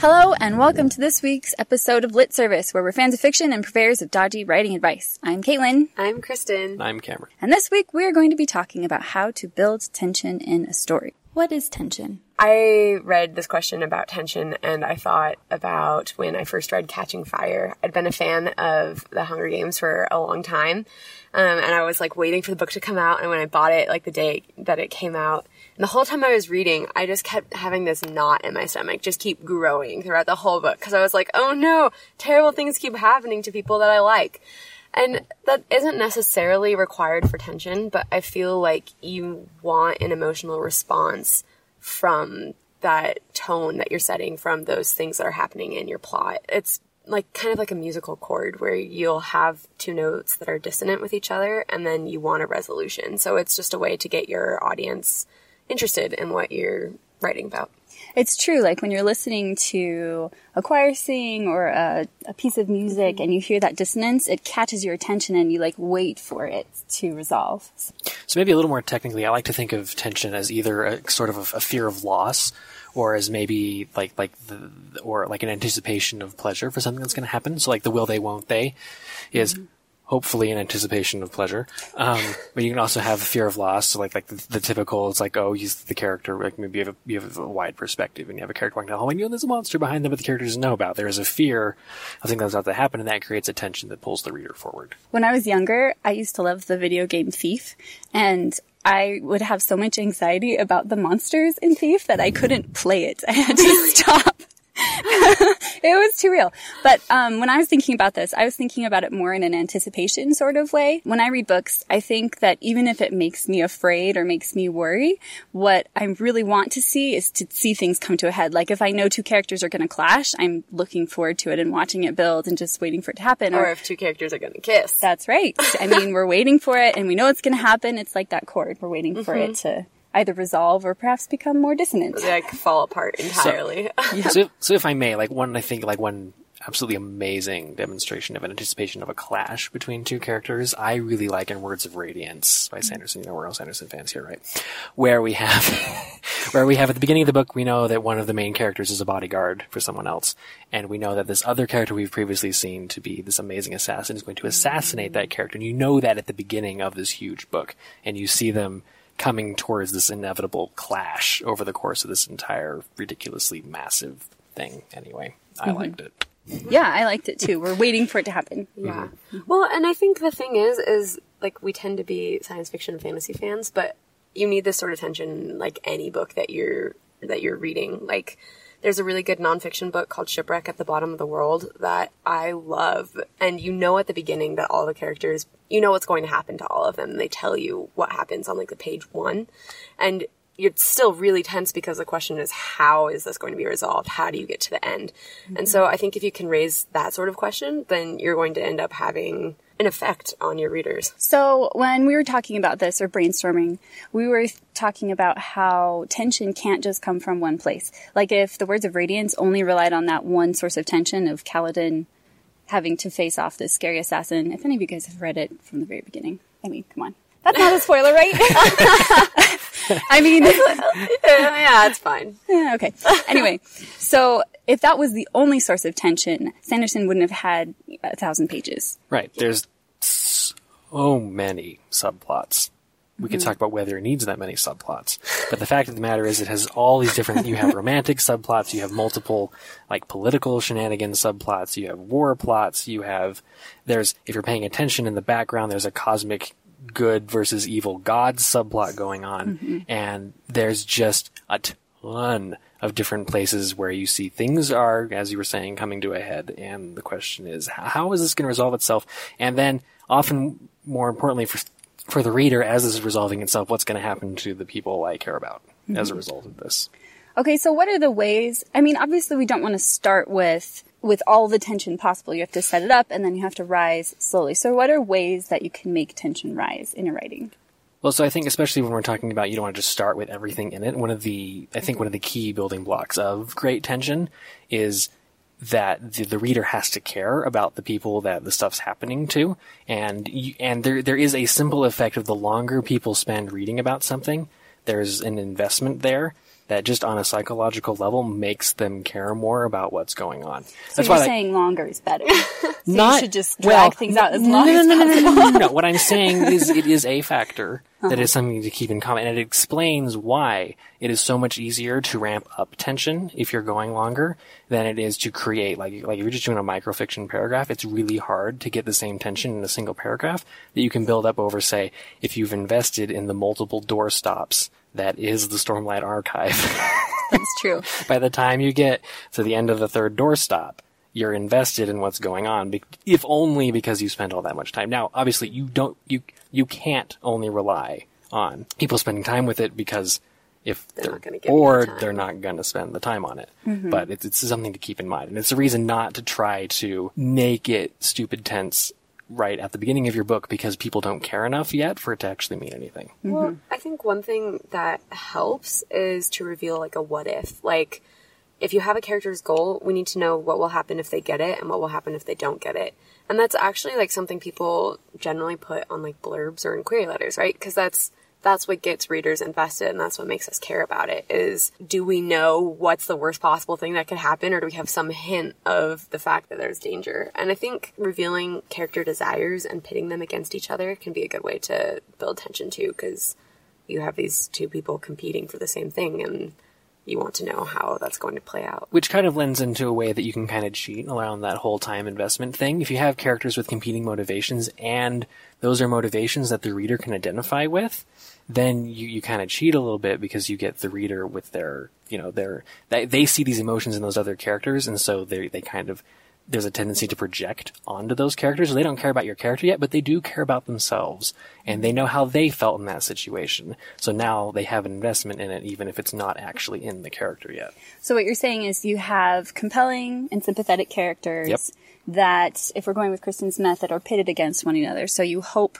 Hello, and welcome to this week's episode of Lit Service, where we're fans of fiction and purveyors of dodgy writing advice. I'm Caitlin, I'm Kristen. I'm Cameron. and this week we're going to be talking about how to build tension in a story. What is tension? I read this question about tension and I thought about when I first read Catching Fire. I'd been a fan of the Hunger Games for a long time. Um, and I was like waiting for the book to come out. And when I bought it, like the day that it came out, and the whole time I was reading, I just kept having this knot in my stomach, just keep growing throughout the whole book. Cause I was like, oh no, terrible things keep happening to people that I like. And that isn't necessarily required for tension, but I feel like you want an emotional response from that tone that you're setting from those things that are happening in your plot. It's like kind of like a musical chord where you'll have two notes that are dissonant with each other and then you want a resolution. So it's just a way to get your audience interested in what you're writing about. It's true, like when you're listening to a choir sing or a, a piece of music mm-hmm. and you hear that dissonance, it catches your attention and you like wait for it to resolve. So maybe a little more technically, I like to think of tension as either a sort of a, a fear of loss, or as maybe like like the or like an anticipation of pleasure for something that's going to happen. So like the will they won't they is mm-hmm. Hopefully in anticipation of pleasure. Um, but you can also have a fear of loss, so like like the, the typical. It's like oh, he's the character. Like maybe you have a, you have a wide perspective, and you have a character walking down the and you know there's a monster behind them, but the character doesn't know about. There is a fear of something that's about to happen, and that creates a tension that pulls the reader forward. When I was younger, I used to love the video game Thief, and I would have so much anxiety about the monsters in Thief that I couldn't play it. I had to stop. it was too real. But um, when I was thinking about this, I was thinking about it more in an anticipation sort of way. When I read books, I think that even if it makes me afraid or makes me worry, what I really want to see is to see things come to a head. Like if I know two characters are going to clash, I'm looking forward to it and watching it build and just waiting for it to happen. Or if two characters are going to kiss. That's right. I mean, we're waiting for it and we know it's going to happen. It's like that chord. We're waiting for it to either resolve or perhaps become more dissonant. They like fall apart entirely. So, if, so if I may, like one, I think like one absolutely amazing demonstration of an anticipation of a clash between two characters. I really like in Words of Radiance by mm-hmm. Sanderson. You know, we're all Sanderson fans here, right? Where we have, where we have at the beginning of the book, we know that one of the main characters is a bodyguard for someone else. And we know that this other character we've previously seen to be this amazing assassin is going to assassinate that mm-hmm. character. And you know that at the beginning of this huge book. And you see them coming towards this inevitable clash over the course of this entire ridiculously massive thing. Anyway, I mm-hmm. liked it. Yeah, I liked it too. We're waiting for it to happen. Mm-hmm. Yeah. Well, and I think the thing is, is like we tend to be science fiction and fantasy fans, but you need this sort of tension like any book that you're that you're reading. Like there's a really good nonfiction book called Shipwreck at the Bottom of the World that I love. And you know at the beginning that all the characters, you know what's going to happen to all of them. They tell you what happens on like the page one. And you're still really tense because the question is how is this going to be resolved? How do you get to the end? And mm-hmm. so I think if you can raise that sort of question, then you're going to end up having an effect on your readers. So when we were talking about this or brainstorming, we were talking about how tension can't just come from one place. Like if the words of radiance only relied on that one source of tension of Kaladin having to face off this scary assassin. If any of you guys have read it from the very beginning, I mean, come on. That's not a spoiler, right? I mean, yeah, it's fine. Yeah, okay. Anyway, so if that was the only source of tension, Sanderson wouldn't have had a thousand pages. Right. There's so many subplots. We could mm-hmm. talk about whether it needs that many subplots. But the fact of the matter is it has all these different, you have romantic subplots, you have multiple, like, political shenanigans subplots, you have war plots, you have, there's, if you're paying attention in the background, there's a cosmic good versus evil god subplot going on. Mm-hmm. And there's just a ton of different places where you see things are, as you were saying, coming to a head. And the question is, how is this going to resolve itself? And then often, more importantly, for, for the reader, as this is resolving itself, what's going to happen to the people I care about as a mm-hmm. result of this? Okay, so what are the ways? I mean, obviously we don't want to start with with all the tension possible. You have to set it up and then you have to rise slowly. So what are ways that you can make tension rise in your writing? Well, so I think especially when we're talking about you don't want to just start with everything in it. One of the I think one of the key building blocks of great tension is that the, the reader has to care about the people that the stuff's happening to, and you, and there there is a simple effect of the longer people spend reading about something, there's an investment there that just on a psychological level makes them care more about what's going on. So That's you're why I- saying longer is better. So not you should just drag well, things out as long no, as no, no, no, possible. no, no, no. What I'm saying is it is a factor that Uh-huh. is something to keep in common, and it explains why it is so much easier to ramp up tension if you're going longer than it is to create like like if you're just doing a microfiction paragraph. It's really hard to get the same tension in a single paragraph that you can build up over, say, if you've invested in the multiple door stops that is the Stormlight Archive. That's true. by the time you get to the end of the third doorstop, you're invested in what's going on, if only because you spent all that much time. Now, obviously, you don't, you, you can't only rely on people spending time with it because if They're they're, not gonna give bored, they're not going to spend the time on it. Mm-hmm. But it's, it's something to keep in mind. And it's a reason not to try to make it stupid tense right at the beginning of your book because people don't care enough yet for it to actually mean anything. Mm-hmm. Well, I think one thing that helps is to reveal like a what if. Like, if you have a character's goal, we need to know what will happen if they get it and what will happen if they don't get it. And that's actually like something people generally put on like blurbs or in query letters, right? Because that's that's what gets readers invested and that's what makes us care about it is do we know what's the worst possible thing that could happen or do we have some hint of the fact that there's danger? And i think revealing character desires and pitting them against each other can be a good way to build tension too because you have these two people competing for the same thing and you want to know how that's going to play out Which kind of lends into a way that you can kind of cheat around that whole time investment thing. If you have characters with competing motivations and those are motivations that the reader can identify with, then you, you kind of cheat a little bit because you get the reader with their, you know, their, they, they see these emotions in those other characters and so they, they kind of, there's a tendency to project onto those characters. They don't care about your character yet, but they do care about themselves and they know how they felt in that situation. So now they have an investment in it, even if it's not actually in the character yet. So what you're saying is you have compelling and sympathetic characters Yep. that, if we're going with Kristen's method, are pitted against one another. So you hope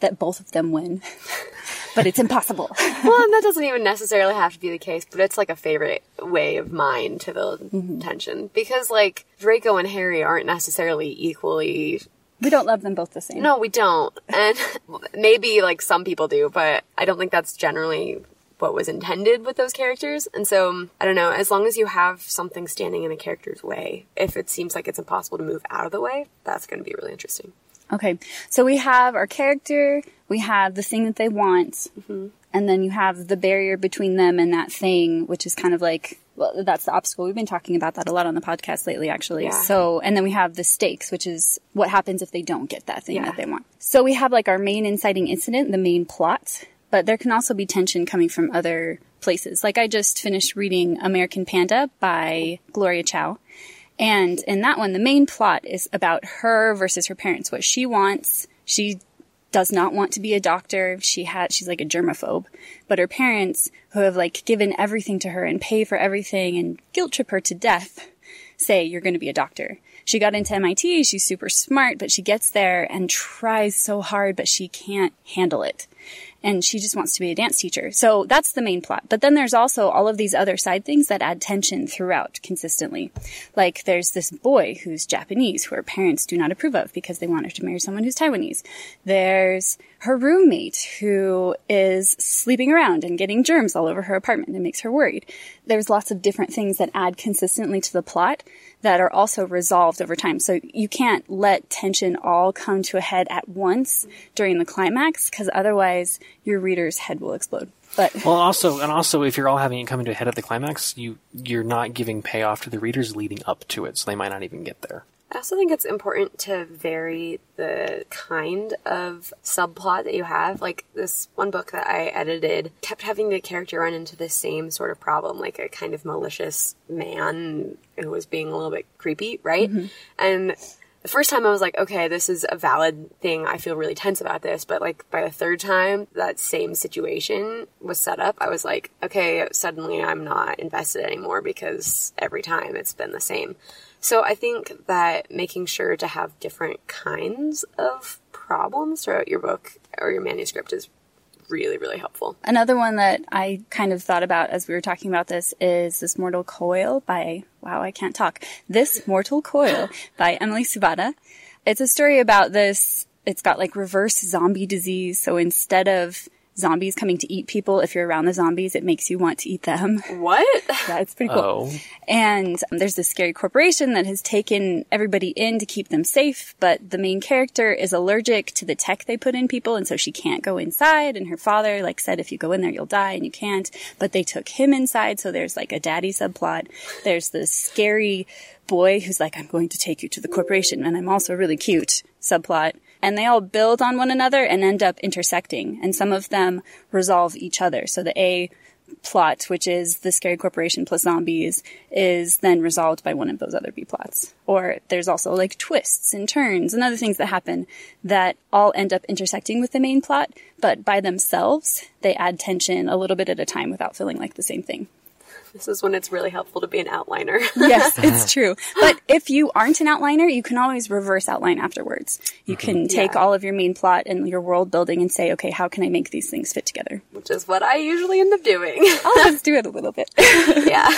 that both of them win, but it's impossible. well and that doesn't even necessarily have to be the case but it's like a favorite way of mine to build mm-hmm. tension because like draco and harry aren't necessarily equally we don't love them both the same. No, we don't. And maybe like some people do, but I don't think that's generally what was intended with those characters. And so, I don't know, as long as you have something standing in a character's way, if it seems like it's impossible to move out of the way, that's going to be really interesting. Okay, so we have our character, we have the thing that they want, Mm-hmm. and then you have the barrier between them and that thing, which is kind of like, well, that's the obstacle. We've been talking about that a lot on the podcast lately, actually. Yeah. So, and then we have the stakes, which is what happens if they don't get that thing Yeah. that they want. So we have like our main inciting incident, the main plot, but there can also be tension coming from other places. Like I just finished reading American Panda by Gloria Chao. And in that one, the main plot is about her versus her parents, what she wants. She does not want to be a doctor. She had, she's like a germaphobe, but her parents who have like given everything to her and pay for everything and guilt trip her to death say, you're going to be a doctor. She got into MIT. She's super smart, but she gets there and tries so hard, but she can't handle it and she just wants to be a dance teacher. So that's the main plot. But then there's also all of these other side things that add tension throughout consistently. Like there's this boy who's Japanese who her parents do not approve of because they want her to marry someone who's Taiwanese. There's her roommate who is sleeping around and getting germs all over her apartment and makes her worried. There's lots of different things that add consistently to the plot that are also resolved over time. So you can't let tension all come to a head at once during the climax because otherwise your reader's head will explode. But Well, also, and also, if you're all having it come to a head at the climax, you you're not giving payoff to the readers leading up to it, so they might not even get there. I also think it's important to vary the kind of subplot that you have. Like this one book that I edited kept having the character run into the same sort of problem, like a kind of malicious man who was being a little bit creepy, right? Mm-hmm. And the first time I was like, okay, this is a valid thing. I feel really tense about this. But like by the third time that same situation was set up, I was like, okay, suddenly I'm not invested anymore because every time it's been the same. So I think that making sure to have different kinds of problems throughout your book or your manuscript is really, really helpful. another one that I kind of thought about as we were talking about this is This Mortal Coil by, wow, I can't talk. This Mortal Coil by Emily Suvada. It's a story about this, it's got like reverse zombie disease. So instead of zombies coming to eat people. If you're around the zombies, it makes you want to eat them. What? Yeah, it's pretty cool. Oh, And um, there's this scary corporation that has taken everybody in to keep them safe, but the main character is allergic to the tech they put in people, and so she can't go inside. And her father, like, said, if you go in there, you'll die, and you can't. But they took him inside, so there's like a daddy subplot. There's this scary boy who's like, I'm going to take you to the corporation, and I'm also really cute subplot. And they all build on one another and end up intersecting, and some of them resolve each other. So the A plot, which is the scary corporation plus zombies, is then resolved by one of those other B plots. Or there's also like twists and turns and other things that happen that all end up intersecting with the main plot, but by themselves, they add tension a little bit at a time without feeling like the same thing. This is when it's really helpful to be an outliner. Yes, it's true. But if you aren't an outliner, you can always reverse outline afterwards. You mm-hmm. can take Yeah. all of your main plot and your world building and say, okay, how can I make these things fit together? which is what I usually end up doing. I'll just do it a little bit. yeah.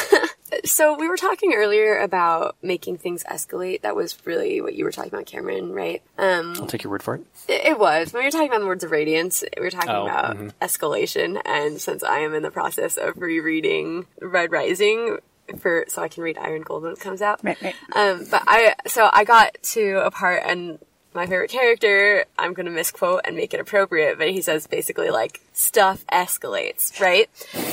So we were talking earlier about making things escalate. That was really what you were talking about, Cameron, right? Um, I'll take your word for it. it, it was. When we were talking about the words of radiance, we were talking Oh, about escalation. And since I am in the process of rereading Red Rising for so I can read Iron Gold when it comes out, Right, right. Um, but I so I got to a part and my favorite character, I'm gonna misquote and make it appropriate, but he says basically like stuff escalates, right?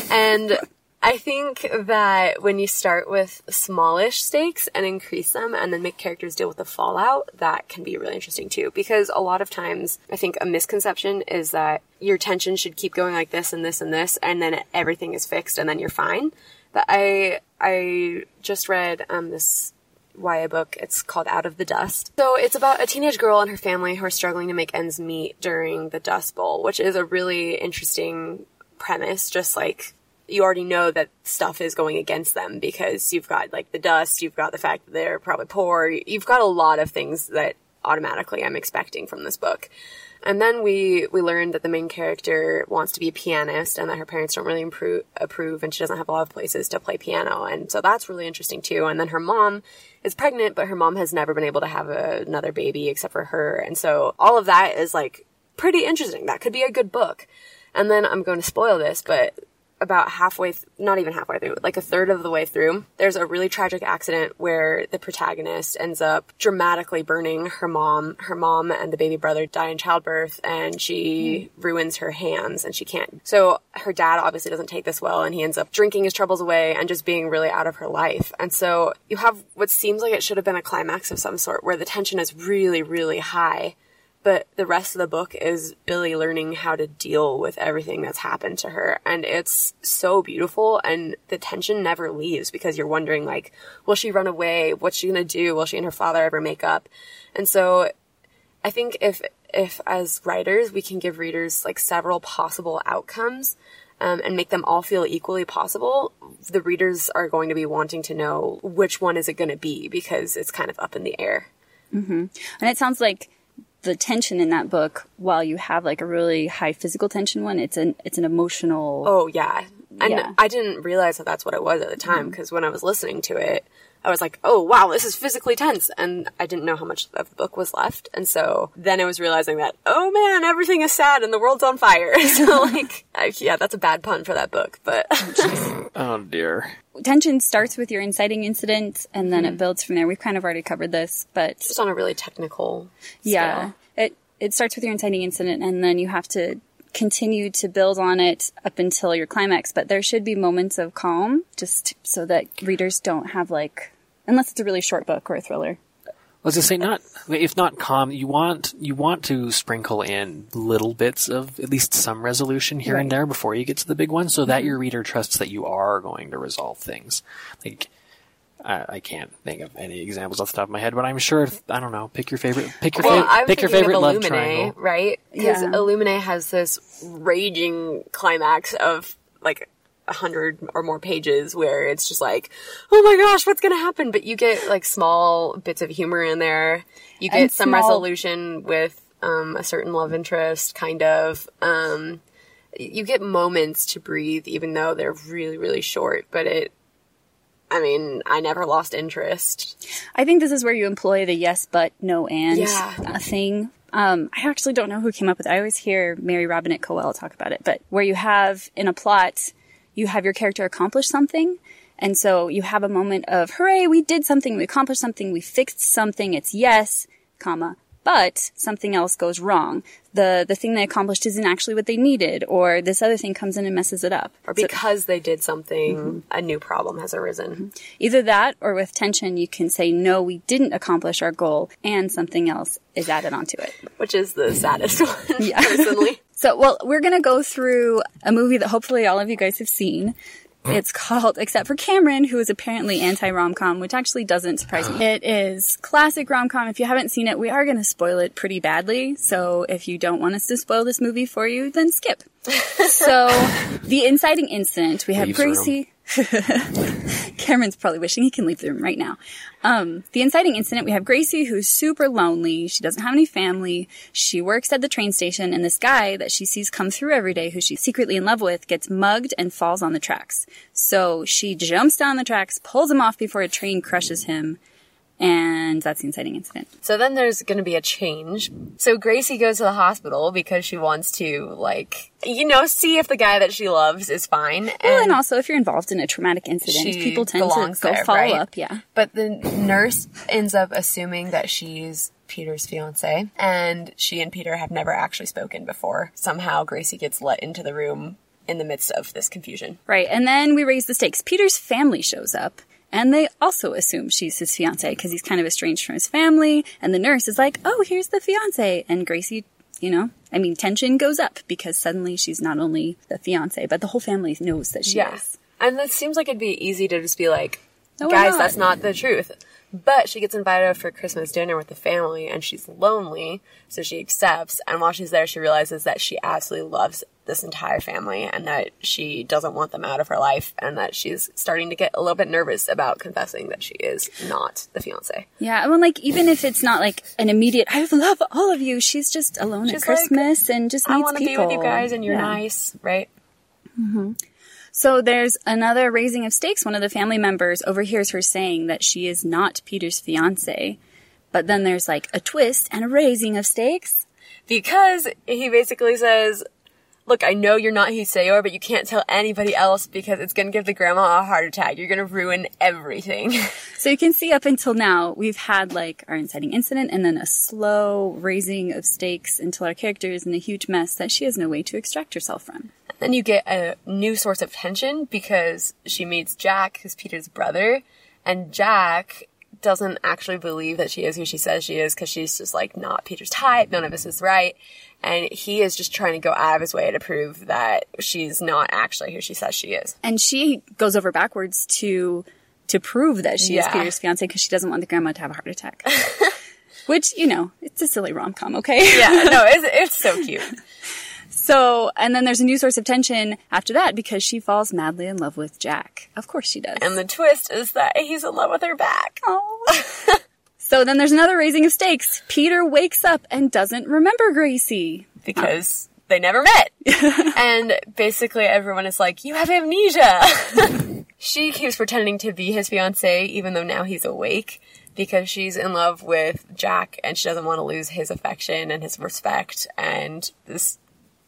And I think that when you start with smallish stakes and increase them and then make characters deal with the fallout, that can be really interesting too. Because a lot of times I think a misconception is that your tension should keep going like this and this and this and then everything is fixed and then you're fine. But I I just read um, this YA book. It's called Out of the Dust. So it's about a teenage girl and her family who are struggling to make ends meet during the Dust Bowl, which is a really interesting premise. Just like you already know that stuff is going against them because you've got like the dust, you've got the fact that they're probably poor, you've got a lot of things that automatically I'm expecting from this book. And then we we learned that the main character wants to be a pianist, and that her parents don't really improve, approve, and she doesn't have a lot of places to play piano, and so that's really interesting too. And then her mom is pregnant, but her mom has never been able to have a, another baby except for her, and so all of that is like pretty interesting. That could be a good book. And then I'm going to spoil this, but about halfway, th- not even halfway through, like a third of the way through, there's a really tragic accident where the protagonist ends up dramatically burning her mom. Her mom and the baby brother die in childbirth and she mm-hmm. ruins her hands and she can't. So her dad obviously doesn't take this well and he ends up drinking his troubles away and just being really out of her life. And so you have what seems like it should have been a climax of some sort where the tension is really, really high but the rest of the book is Billie learning how to deal with everything that's happened to her. And it's so beautiful and the tension never leaves because you're wondering like, will she run away? What's she gonna do? Will she and her father ever make up? And so I think if, if as writers we can give readers like several possible outcomes, um, and make them all feel equally possible, the readers are going to be wanting to know which one is it going to be because it's kind of up in the air. And it sounds like the tension in that book, while you have like a really high physical tension one, it's an it's an emotional. Oh yeah. And Yeah. I didn't realize that that's what it was at the time mm-hmm. because when I was listening to it, I was like, "Oh wow, this is physically tense," and I didn't know how much of the book was left. And so then I was realizing that, oh man, everything is sad and the world's on fire. so like, I, yeah, that's a bad pun for that book, but Oh dear. Tension starts with your inciting incident, and then it mm-hmm. builds from there. We've kind of already covered this, but just on a really technical. yeah, scale. it it starts with your inciting incident, and then you have to continue to build on it up until your climax. But there should be moments of calm, just so that readers don't have like, unless it's a really short book or a thriller. Let's just say not if not calm, you want you want to sprinkle in little bits of at least some resolution here and there before you get to the big one, so that mm-hmm. your reader trusts that you are going to resolve things. Like I, I can't think of any examples off the top of my head, but I'm sure I don't know. Pick your favorite. Pick your Well, favorite. I'm pick your thinking favorite of love Illuminae, triangle. right? Because Yeah. Illuminae has this raging climax of like a hundred or more pages where it's just like, oh my gosh, what's gonna happen? But you get like small bits of humor in there. You get And some small- resolution with um, a certain love interest, kind of. Um, you get moments to breathe, even though they're really, really short. But it, I mean, I never lost interest. I think this is where you employ the yes but no and Yeah. uh, thing um, I actually don't know who came up with it. I always hear Mary Robinette Kowal talk about it, but where you have in a plot, you have your character accomplish something. And so you have a moment of, hooray, we did something, we accomplished something, we fixed something, it's yes, comma, but something else goes wrong. The, the thing they accomplished isn't actually what they needed, or this other thing comes in and messes it up. Or So- because they did something, mm-hmm. a new problem has arisen. Mm-hmm. Either that or with tension, you can say, no, we didn't accomplish our goal and something else is added onto it. Which is the saddest one, Yeah. personally. So, well, we're going to go through a movie that hopefully all of you guys have seen. It's called, except for Cameron, who is apparently anti rom com, which actually doesn't surprise me. It is classic rom com. If you haven't seen it, we are going to spoil it pretty badly. So if you don't want us to spoil this movie for you, then skip. so, the inciting incident, we have Leaves the room. Gracie. Cameron's probably wishing he can leave the room right now. Um, the inciting incident, we have Gracie who's super lonely. She doesn't have any family. She works at the train station and this guy that she sees come through every day who she's secretly in love with gets mugged and falls on the tracks. So she jumps down the tracks, pulls him off before a train crushes him. And that's the inciting incident. So then there's going to be a change. So Gracie goes to the hospital because she wants to, like, you know, see if the guy that she loves is fine. Well, and also if you're involved in a traumatic incident, people tend to go there, follow right? up. Yeah. But the nurse ends up assuming that she's Peter's fiance, and she and Peter have never actually spoken before. Somehow Gracie gets let into the room in the midst of this confusion. Right, and then we raise the stakes. Peter's family shows up, and they also assume she's his fiance because he's kind of estranged from his family. And the nurse is like, "Oh, here's the fiance," and Gracie, you know, I mean, tension goes up because suddenly she's not only the fiance, but the whole family knows that she is. And it seems like it'd be easy to just be like, No, guys, not." that's not the truth. But she gets invited over for Christmas dinner with the family and she's lonely, so she accepts. And while she's there, she realizes that she absolutely loves this entire family and that she doesn't want them out of her life and that she's starting to get a little bit nervous about confessing that she is not the fiance. Yeah, I mean, like even if it's not like an immediate, I love all of you. She's just alone She's at like, Christmas and just I want to be with you guys and you're Yeah. nice, right? Mm-hmm. So there's another raising of stakes. One of the family members overhears her saying that she is not Peter's fiance. But then there's like a twist and a raising of stakes. because he basically says, "Look, I know you're not who you say you are, but you can't tell anybody else because it's going to give the grandma a heart attack. You're going to ruin everything." So you can see up until now, we've had like our inciting incident and then a slow raising of stakes until our character is in a huge mess that she has no way to extract herself from. And then you get a new source of tension because she meets Jack, who's Peter's brother, and Jack doesn't actually believe that she is who she says she is because she's just like not Peter's type. None of this is right. And he is just trying to go out of his way to prove that she's not actually who she says she is. And she goes over backwards to to prove that she is Peter's fiance because she doesn't want the grandma to have a heart attack. Which, you know, it's a silly rom com, okay? Yeah, no, it's, it's so cute. So, and then there's a new source of tension after that because she falls madly in love with Jack. Of course she does. And the twist is that he's in love with her back. Oh. so then there's another raising of stakes. Peter wakes up and doesn't remember Gracie. because they never met. and basically everyone is like, you have amnesia. she keeps pretending to be his fiance even though now he's awake because she's in love with Jack and she doesn't want to lose his affection and his respect and this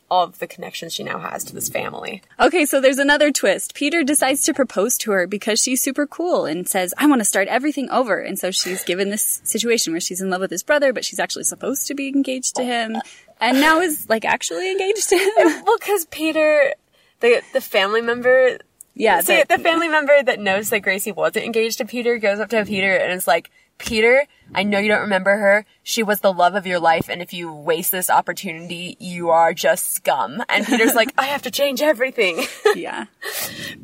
of the connections she now has to this family. Okay, so there's another twist. Peter decides to propose to her because she's super cool and says, I want to start everything over. And so she's given this situation where she's in love with his brother, but she's actually supposed to be engaged to him. And now is like actually engaged to him. Well, because Peter, the the family member Yeah, See, the- the family member that knows that Gracie wasn't engaged to Peter goes up to Peter and is like, Peter, I know you don't remember her. She was the love of your life, and if you waste this opportunity, you are just scum. And Peter's like, I have to change everything. yeah.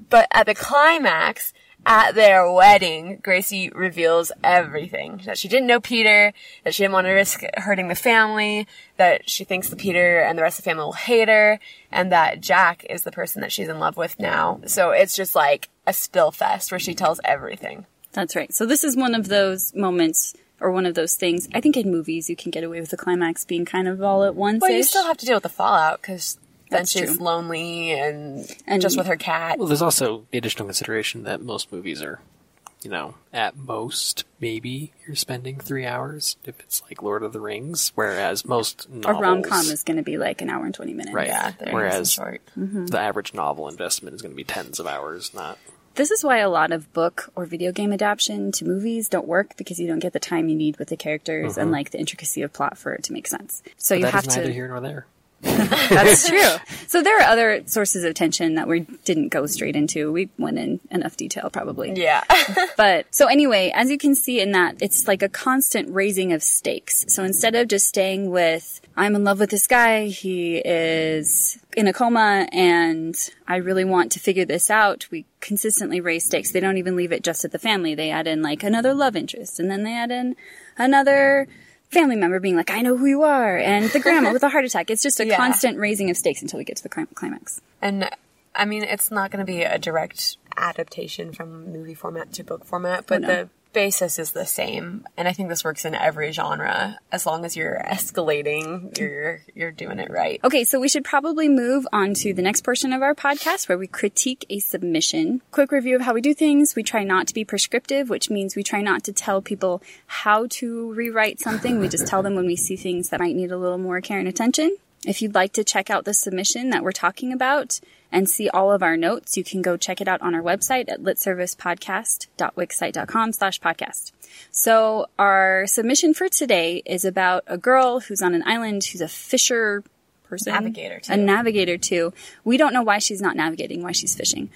but at the climax, at their wedding, Gracie reveals everything. That she didn't know Peter, that she didn't want to risk hurting the family, that she thinks the Peter and the rest of the family will hate her, and that Jack is the person that she's in love with now. So it's just like a spill fest where she tells everything. That's right. So this is one of those moments or one of those things. I think in movies you can get away with the climax being kind of all at once. But you still have to deal with the fallout because then she's true. lonely and, And- just with her cat. Well, there's also the additional consideration that most movies are you know, at most, maybe you're spending three hours if it's like Lord of the Rings, whereas most A rom com is going to be like an hour and 20 minutes. right. Yeah, they're nice and whereas mm-hmm. the average novel investment is going to be tens of hours, not This is why a lot of book or video game adaptation to movies don't work because you don't get the time you need with the characters uh-huh. and like the intricacy of plot for it to make sense. So you that have is neither to. here nor there. That's true. So there are other sources of tension that we didn't go straight into. We went in enough detail probably. Yeah. But so anyway, as you can see in that, it's like a constant raising of stakes. So instead of just staying with, I'm in love with this guy, he is in a coma and I really want to figure this out, we consistently raise stakes. They don't even leave it just at the family. They add in like another love interest and then they add in another family member being like, I know who you are, and the grandma with a heart attack. It's just a Yeah. constant raising of stakes until we get to the climax. And I mean, it's not going to be a direct adaptation from movie format to book format, but oh, no. the basis is the same. And I think this works in every genre. As long as you're escalating, you're you're doing it right. Okay, so we should probably move on to the next portion of our podcast where we critique a submission. Quick review of how we do things. We try not to be prescriptive, which means we try not to tell people how to rewrite something. We just tell them when we see things that might need a little more care and attention. If you'd like to check out the submission that we're talking about and see all of our notes, you can go check it out on our website at litservicepodcast.wixsite.com slash podcast. So our submission for today is about a girl who's on an island who's a fisher person. Navigator, too. A navigator too. We don't know why she's not navigating, why she's fishing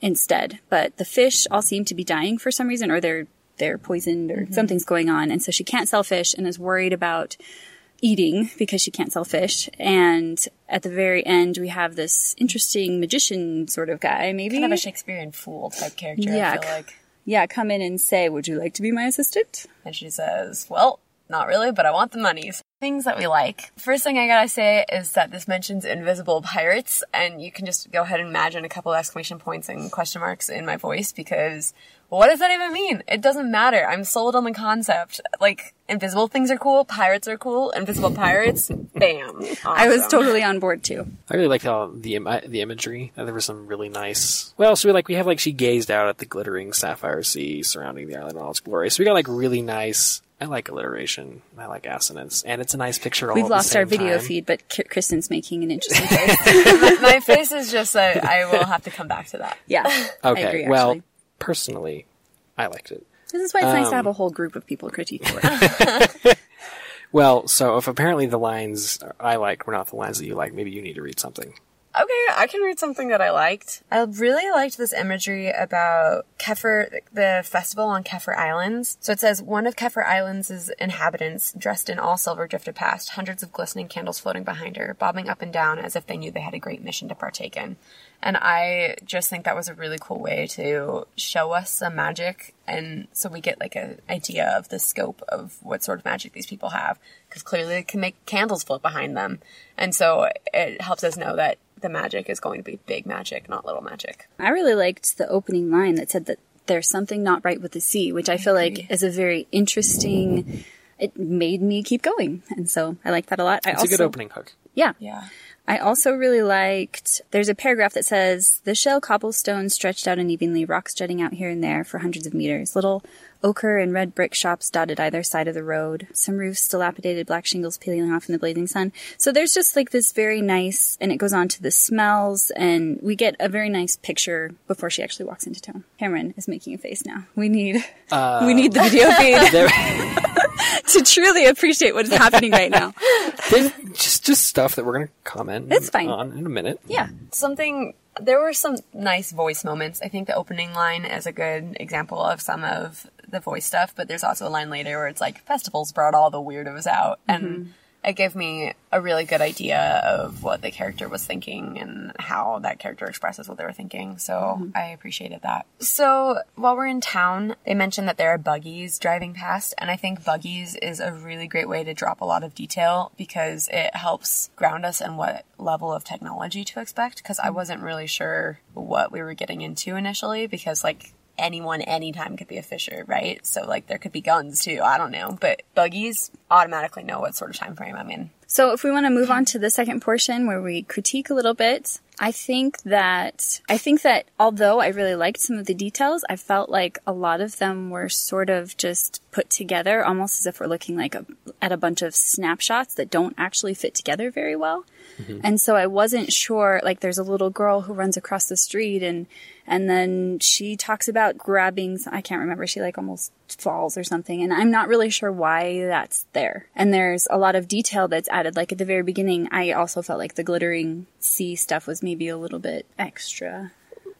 instead. But the fish all seem to be dying for some reason or they're they're poisoned or mm-hmm. something's going on and so she can't sell fish and is worried about eating because she can't sell fish. And at the very end, we have this interesting magician sort of guy, maybe. Kind of a Shakespearean fool type character, Yeah, I feel like. yeah, come in and say, Would you like to be my assistant? And she says, Well, not really, but I want the monies. Things that we like. First thing I gotta say is that this mentions invisible pirates, and you can just go ahead and imagine a couple exclamation points and question marks in my voice because what does that even mean? It doesn't matter. I'm sold on the concept. Like, invisible things are cool, pirates are cool, invisible pirates, bam. I was totally on board too. I really liked how the Im- the imagery. There was some really nice. Well, so we like we have like she gazed out at the glittering sapphire sea surrounding the island in all its glory. So we got like really nice. I like alliteration. I like assonance, and it's a nice picture. all We've at the lost our video time. feed, but K- Kristen's making an interesting face. My face is just that I will have to come back to that. yeah. I Okay, agree, well, actually. Personally, I liked it. This is why it's nice to um, have a whole group of people critique it. Well, so if apparently the lines I liked were not the lines that you like, maybe you need to read something. Okay, I can read something that I liked. I really liked this imagery about Kefir, the festival on Kefir Islands. So it says, one of Kefir Islands' inhabitants, dressed in all silver, drifted past, hundreds of glistening candles floating behind her, bobbing up and down as if they knew they had a great mission to partake in. And I just think that was a really cool way to show us some magic, and so we get like an idea of the scope of what sort of magic these people have. Because clearly they can make candles float behind them, and so it helps us know that the magic is going to be big magic, not little magic. I really liked the opening line that said that there's something not right with the sea, which I feel like is a very interesting. It made me keep going, and so I like that a lot. I It's also, a good opening hook. Yeah, Yeah. I also really liked. There's a paragraph that says the shell cobblestones stretched out unevenly, rocks jutting out here and there for hundreds of meters. Little ochre and red brick shops dotted either side of the road. Some roofs, dilapidated black shingles peeling off in the blazing sun. So there's just like this very nice, and it goes on to the smells, and we get a very nice picture before she actually walks into town. Cameron is making a face now. We need, we need the video uh, feed There, to truly appreciate what is happening right now. there's just just stuff that we're gonna comment It's fine. on in a minute. Yeah. something there were some nice voice moments i think the opening line is a good example of some of the voice stuff but there's also a line later where it's like festivals brought all the weirdos out and mm-hmm. It gave me a really good idea of what the character was thinking and how that character expresses what they were thinking. So mm-hmm. i appreciated that. So while we're in town they mentioned that there are buggies driving past and i think buggies is a really great way to drop a lot of detail because it helps ground us in what level of technology to expect because i mm-hmm. wasn't really sure what we were getting into initially because like anyone anytime could be a fisher right? So like there could be guns too. I don't know. But buggies automatically know what sort of time frame i'm in. So if we want to move on to the second portion where we critique a little bit, I think that I think that although I really liked some of the details, I felt like a lot of them were sort of just put together almost as if we're looking like a, at a bunch of snapshots that don't actually fit together very well. Mm-hmm. And so I wasn't sure like there's a little girl who runs across the street and and then she talks about grabbing I can't remember she like almost falls or something and I'm not really sure why that's there. And there's a lot of detail that's added like at the very beginning I also felt like the glittering sea stuff was maybe a little bit extra.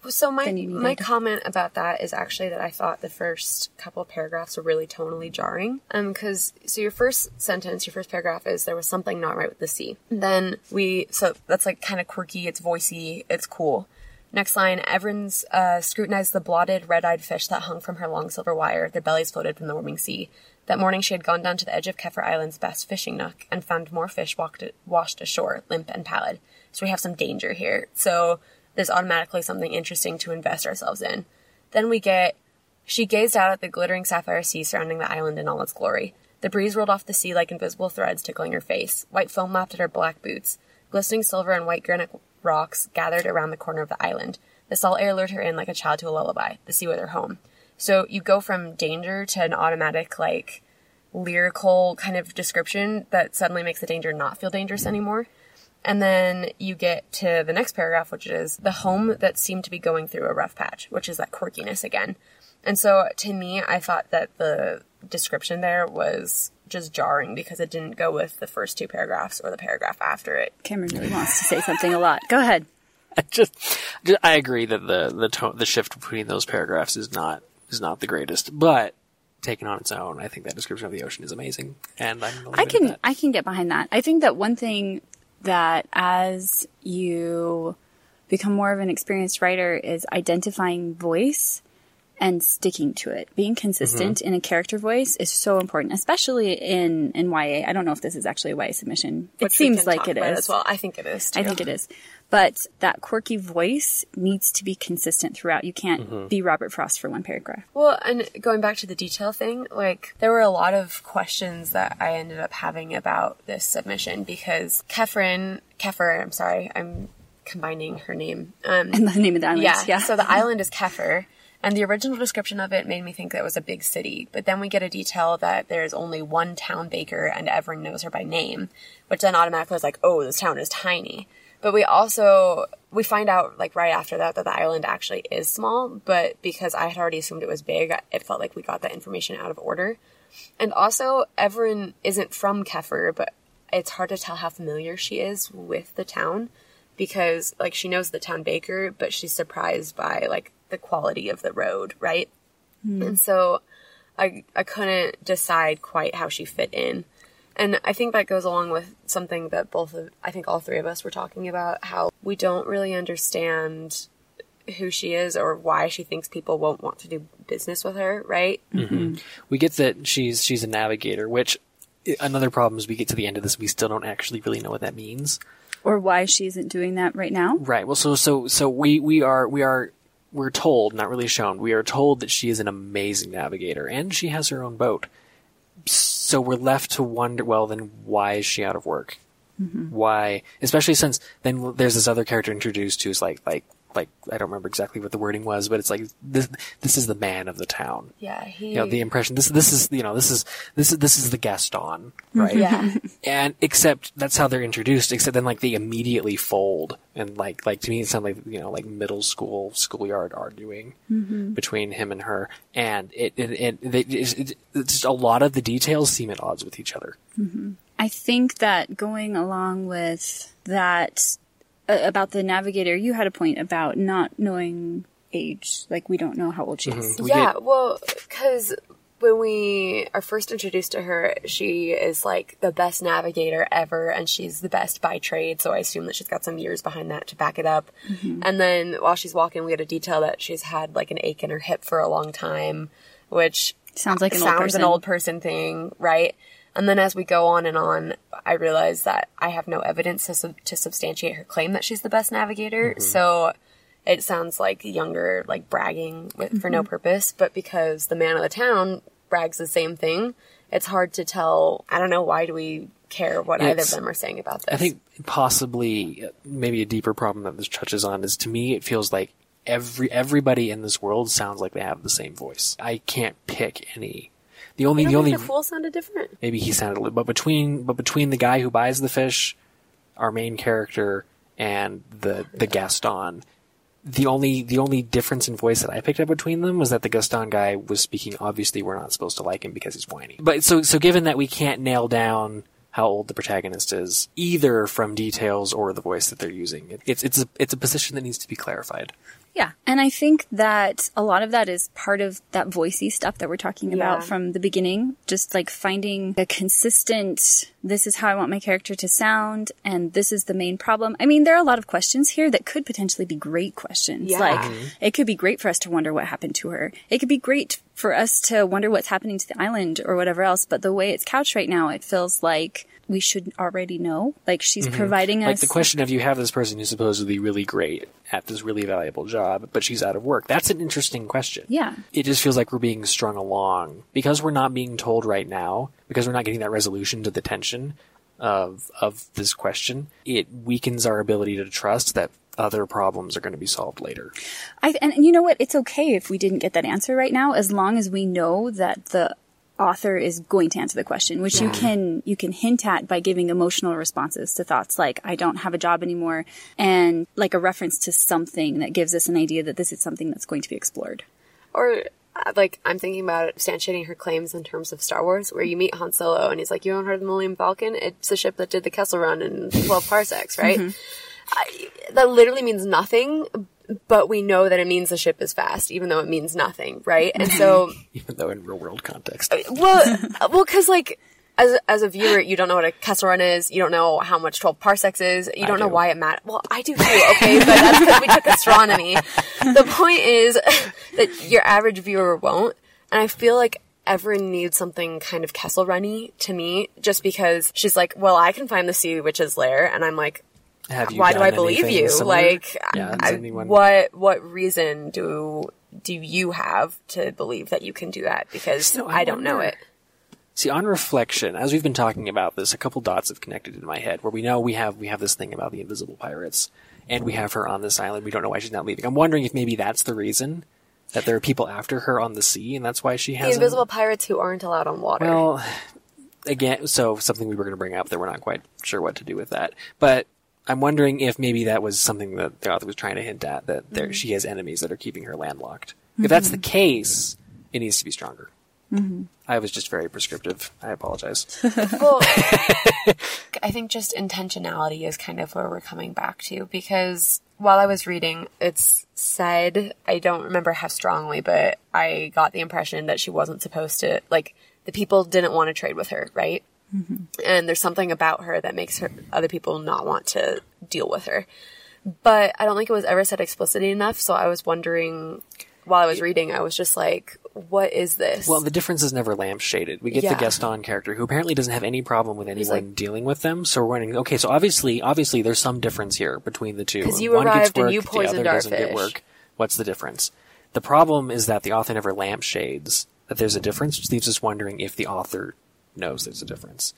So my my comment about that is actually that I thought the first couple of paragraphs were really tonally jarring. Um, because so your first sentence, your first paragraph is there was something not right with the sea. Then we so that's like kind of quirky. It's voicey. It's cool. Next line, Evans uh, scrutinized the blotted, red-eyed fish that hung from her long silver wire. Their bellies floated from the warming sea. That morning she had gone down to the edge of Kefir Island's best fishing nook and found more fish walked, washed ashore, limp and pallid. So we have some danger here. So there's automatically something interesting to invest ourselves in. Then we get she gazed out at the glittering sapphire sea surrounding the island in all its glory. The breeze rolled off the sea like invisible threads tickling her face. White foam lapped at her black boots. Glistening silver and white granite rocks gathered around the corner of the island. The salt air lured her in like a child to a lullaby. The sea was her home. So you go from danger to an automatic, like, lyrical kind of description that suddenly makes the danger not feel dangerous anymore. And then you get to the next paragraph, which is the home that seemed to be going through a rough patch, which is that quirkiness again. And so to me, I thought that the description there was just jarring because it didn't go with the first two paragraphs or the paragraph after it. Cameron really wants to say something a lot. Go ahead. just, just I agree that the the tone, the shift between those paragraphs is not is not the greatest, but taken on its own, I think that description of the ocean is amazing, and I'm I leave it at can. I can get behind that. I think that one thing that as you become more of an experienced writer is identifying voice and sticking to it. Being consistent Mm-hmm. in a character voice is so important, especially in in YA. I don't know if this is actually a YA submission. It which we seems like talk it about is. as well. I think it is. I think it is. But that quirky voice needs to be consistent throughout. You can't Mm-hmm. be Robert Frost for one paragraph. Well, and going back to the detail thing, like there were a lot of questions that I ended up having about this submission because Kefrin, Kefir, I'm sorry, I'm combining her name. Um, And the name of the island. yeah, Yeah. So the island is Kefir, and the original description of it made me think that it was a big city. But then we get a detail that there's only one town baker, and everyone knows her by name, which then automatically is like, oh, this town is tiny. But we also we find out like right after that that the island actually is small, but because I had already assumed it was big, it felt like we got that information out of order. And also, Everin isn't from Kefir, but it's hard to tell how familiar she is with the town because like she knows the town baker, but she's surprised by like the quality of the road, right? Hmm. And so I I couldn't decide quite how she fit in. And I think that goes along with something that both of I think all three of us were talking about how we don't really understand who she is or why she thinks people won't want to do business with her, right? Mm-hmm. Mm-hmm. we get that she's she's a navigator, which eh, another problem is we get to the end of this, we still don't actually really know what that means. or why she isn't doing that right now. Right. Well, so so so we we are we are we're told, not really shown, we are told that she is an amazing navigator and she has her own boat. So we're left to wonder, well, then why is she out of work? Mm-hmm. Why, especially since then there's this other character introduced who's like like like I don't remember exactly what the wording was, but it's like this this is the man of the town. Yeah, he You know, the impression this this is you know this is this is this is the Gaston, mm-hmm. right? Yeah. and except that's how they're introduced except then like they immediately fold and like like to me it sounded like you know like middle school schoolyard arguing mm-hmm. between him and her and it it, it, they, it, it it's just a lot of the details seem at odds with each other mm-hmm. I think that going along with that uh, about the navigator, you had a point about not knowing age. Like we don't know how old she is. We yeah, get- well, because when we are first introduced to her, she is like the best navigator ever, and she's the best by trade. So I assume that she's got some years behind that to back it up. And then while she's walking, we get a detail that she's had like an ache in her hip for a long time, which Sounds like an sounds old person. an old person thing, right? And then as we go on and on, I realize that I have no evidence to, sub- to substantiate her claim that she's the best navigator. So it sounds like younger, like bragging with, for no purpose. But because the man of the town brags the same thing, it's hard to tell. I don't know why do we care what either of them are saying about this. I think possibly uh, maybe a deeper problem that this touches on is to me it feels like every everybody in this world sounds like they have the same voice. I can't pick any. The only the only the fool sounded different. maybe he sounded a little but between but between the guy who buys the fish, our main character and the the Gaston, the only the only difference in voice that I picked up between them was that the Gaston guy was speaking obviously we're not supposed to like him because he's whiny. But so so given that we can't nail down how old the protagonist is either from details or the voice that they're using, it, it's it's a it's a position that needs to be clarified. Yeah. And I think that a lot of that is part of that voicey stuff that we're talking about from the beginning. Just like finding a consistent, this is how I want my character to sound, and this is the main problem. I mean, there are a lot of questions here that could potentially be great questions. Yeah. Like, Mhm. it could be great for us to wonder what happened to her. It could be great for us to wonder what's happening to the island or whatever else. But the way it's couched right now, it feels like we should already know. Like she's mm-hmm. providing us. Like the question of you have this person who's supposedly really great at this really valuable job, but she's out of work. That's an interesting question. Yeah. It just feels like we're being strung along because we're not being told right now, because we're not getting that resolution to the tension of of this question. It weakens our ability to trust that other problems are going to be solved later. I, and you know what? It's okay if we didn't get that answer right now, as long as we know that the author is going to answer the question, which you can you can hint at by giving emotional responses to thoughts like "I don't have a job anymore," and like a reference to something that gives us an idea that this is something that's going to be explored. Or uh, like I'm thinking about substantiating her claims in terms of Star Wars, where you meet Han Solo and he's like, "You haven't heard of the Millennium Falcon? It's the ship that did the Kessel Run in 12 parsecs, right?" I, that literally means nothing, but we know that it means the ship is fast, even though it means nothing, right? And so, Even though in real world context. well, well, because like. As, as a viewer, you don't know what a Kessel Run is. You don't know how much 12 parsecs is. You don't know why it matters. Well, I do too, okay? but that's because we took astronomy. The point is that your average viewer won't. And I feel like Everin needs something kind of Kessel Runny to me, just because she's like, well, I can find the sea witch's lair. And I'm like, why do I believe you? similar? Like, yeah, I- anyone- what, what reason do, do you have to believe that you can do that? Because know, I I don't know it. See, on reflection, as we've been talking about this, a couple dots have connected in my head where we know we have we have this thing about the invisible pirates, and we have her on this island. We don't know why she's not leaving. I'm wondering if maybe that's the reason that there are people after her on the sea, and that's why she has the invisible pirates who aren't allowed on water. Well, again, so something we were going to bring up that we're not quite sure what to do with that, but. I'm wondering if maybe that was something that the author was trying to hint at that there mm-hmm. she has enemies that are keeping her landlocked. If that's the mm-hmm. case, it needs to be stronger. Mm-hmm. I was just very prescriptive. I apologize. Well, I think just intentionality is kind of where we're coming back to because while I was reading, it's said, I don't remember how strongly, but I got the impression that she wasn't supposed to, like, the people didn't want to trade with her, right? And there's something about her that makes her, other people not want to deal with her. But I don't think it was ever said explicitly enough, so I was wondering, while I was reading, I was just like, what is this? Well, the difference is never lampshaded. We get Yeah. the Gaston character who apparently doesn't have any problem with anyone like- dealing with them. So we're wondering, okay, so obviously, obviously, there's some difference here between the two. 'Cause you One gets arrived and work, you the poisoned other our doesn't get fish. work. What's the difference? The problem is that the author never lampshades that there's a difference, which leaves us wondering if the author knows there's a difference.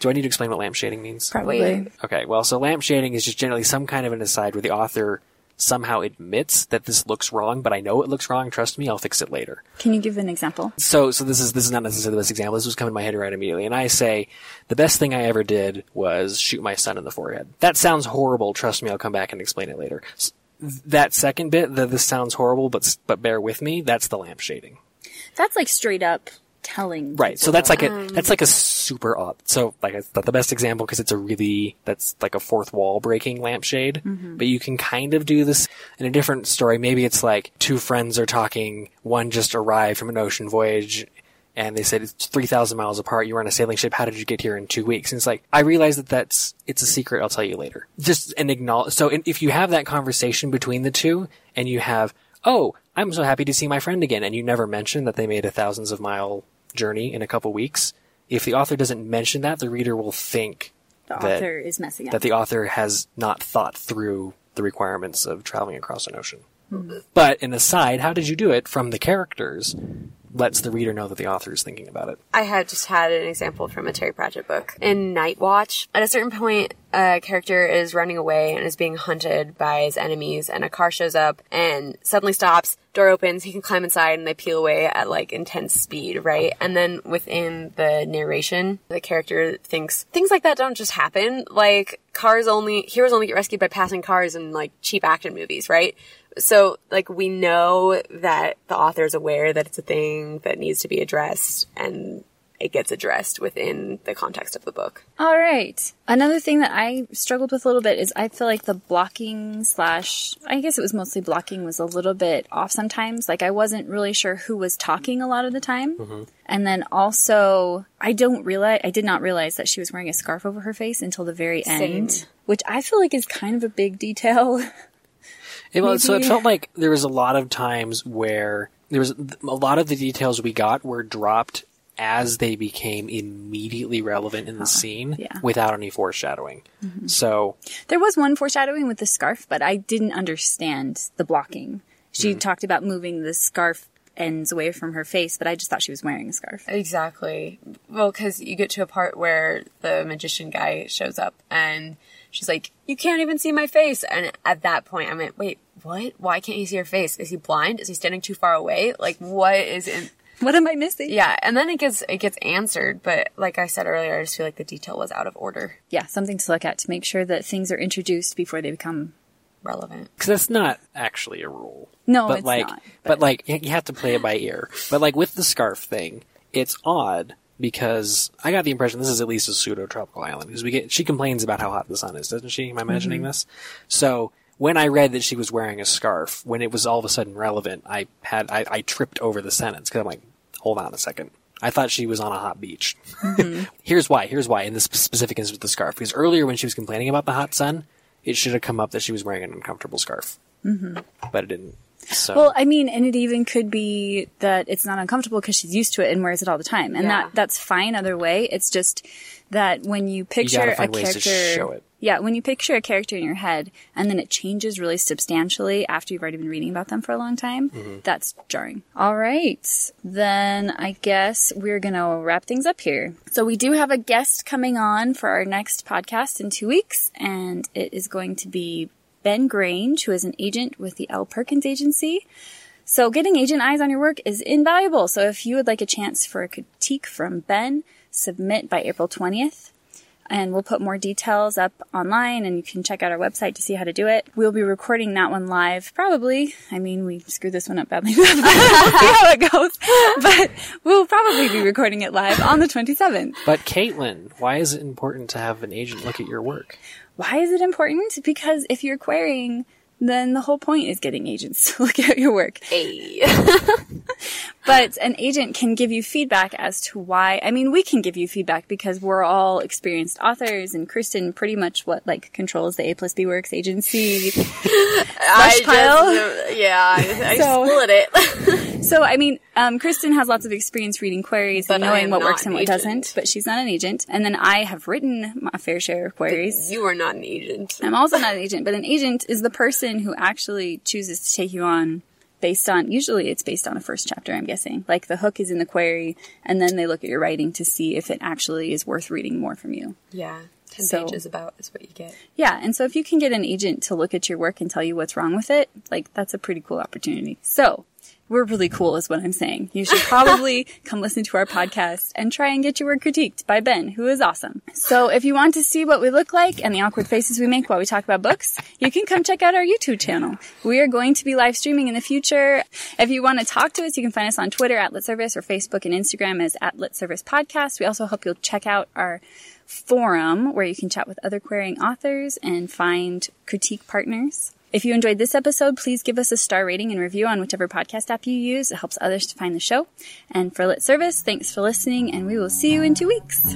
Do I need to explain what lampshading means? Probably. Okay, well, so lampshading is just generally some kind of an aside where the author somehow admits that this looks wrong, but I know it looks wrong. Trust me, I'll fix it later. Can you give an example? So, so this is this is not necessarily the best example. This was coming to my head right immediately, and I say the best thing I ever did was shoot my son in the forehead. That sounds horrible. Trust me, I'll come back and explain it later. S- That second bit, that this sounds horrible, but but bear with me. That's the lampshading. That's like straight up telling. Right. So that's like a that's like a super odd. So like it's not the best example because it's a really that's like a fourth wall breaking lampshade. Mm-hmm. But you can kind of do this in a different story. Maybe it's like two friends are talking. One just arrived from an ocean voyage. And they said it's three thousand miles apart. You were on a sailing ship. How did you get here in two weeks? And it's like I realize that that's it's a secret. I'll tell you later. Just an acknowledge. So in- if you have that conversation between the two, and you have, oh, I'm so happy to see my friend again, and you never mention that they made a thousands of mile journey in a couple weeks. If the author doesn't mention that, the reader will think the that, author is messing up. that the author has not thought through the requirements of traveling across an ocean. Hmm. But an aside, how did you do it from the characters? lets the reader know that the author is thinking about it. I had just had an example from a Terry Pratchett book. In Night Watch, at a certain point, a character is running away and is being hunted by his enemies, and a car shows up and suddenly stops. Door opens, he can climb inside, and they peel away at like intense speed, right? And then within the narration, the character thinks things like that don't just happen. Like cars only, heroes only get rescued by passing cars in like cheap action movies, right? So, like, we know that the author is aware that it's a thing that needs to be addressed, and it gets addressed within the context of the book. All right. Another thing that I struggled with a little bit is I feel like the blocking slash, I guess it was mostly blocking was a little bit off sometimes. Like I wasn't really sure who was talking a lot of the time. Mm-hmm. And then also, I don't realize, I did not realize that she was wearing a scarf over her face until the very end, Same. which I feel like is kind of a big detail. It, was so it felt like there was a lot of times where there was a lot of the details we got were dropped as they became immediately relevant in the ah, scene yeah. without any foreshadowing. Mm-hmm. So There was one foreshadowing with the scarf, but I didn't understand the blocking. She hmm. talked about moving the scarf ends away from her face, but I just thought she was wearing a scarf. Exactly. Well, because you get to a part where the magician guy shows up and she's like, You can't even see my face. And at that point, I went, Wait, what? Why can't you see her face? Is he blind? Is he standing too far away? Like, what is in. What am I missing? Yeah, and then it gets it gets answered, but like I said earlier, I just feel like the detail was out of order, Yeah, something to look at to make sure that things are introduced before they become. relevant. because that's not actually a rule. No, but it's like, not, But, like, you you have to play it by ear. But like with the scarf thing, it's odd because I got the impression this is at least a pseudo tropical island because we get she complains about how hot the sun is, doesn't she? Am I imagining Mm-hmm. this? So when I read that she was wearing a scarf, when it was all of a sudden relevant, I had I, I tripped over the sentence because I'm like, hold on a second. I thought she was on a hot beach. Mm-hmm. Here's why. Here's why. In this specific instance with the scarf, because earlier when she was complaining about the hot sun, it should have come up that she was wearing an uncomfortable scarf, mm-hmm. but it didn't. So Well, I mean, and it even could be that it's not uncomfortable because she's used to it and wears it all the time, and Yeah. that that's fine Other way. It's just that when you picture gotta a to character, show it. yeah, when you picture a character in your head and then it changes really substantially after you've already been reading about them for a long time, Mm-hmm. that's jarring. All right, then I guess we're gonna wrap things up here. So we do have a guest coming on for our next podcast in two weeks, and it is going to be Ben Grange, who is an agent with the L. Perkins Agency. So getting agent eyes on your work is invaluable. So if you would like a chance for a critique from Ben, submit by April 20th. And we'll put more details up online and you can check out our website to see how to do it. We'll be recording that one live, probably. I mean, we screwed this one up badly. we'll see how it goes. But we'll probably be recording it live on the 27th. But Caitlin, why is it important to have an agent look at your work? Why is it important? Because if you're querying, then the whole point is getting agents to look at your work. Hey. But an agent can give you feedback as to why. I mean, we can give you feedback because we're all experienced authors, and Kristen pretty much what like controls the A plus B Works agency. I pile. just, yeah, I, I So- split it. So, I mean, um, Kristen has lots of experience reading queries But and knowing what works and what agent. doesn't. But she's not an agent, and then I have written a fair share of queries. you are not an agent. I'm also not an agent, but an agent is the person who actually chooses to take you on based on, usually it's based on a first chapter, I'm guessing. Like the hook is in the query, and then they look at your writing to see if it actually is worth reading more from you. Yeah, ten So- pages about is what you get. Yeah, and so if you can get an agent to look at your work and tell you what's wrong with it, like that's a pretty cool opportunity. So, we're really cool is what I'm saying. You should probably come listen to our podcast and try and get your work critiqued by Ben, who is awesome. So if you want to see what we look like and the awkward faces we make while we talk about books, you can come check out our YouTube channel. We are going to be live streaming in the future. If you want to talk to us, you can find us on Twitter at Lit Service or Facebook and Instagram as at Lit Service Podcast. We also hope you'll check out our forum where you can chat with other querying authors and find critique partners. If you enjoyed this episode, please give us a star rating and review on whichever podcast app you use. It helps others to find the show. And for Lit Service, thanks for listening, and we will see you in two weeks.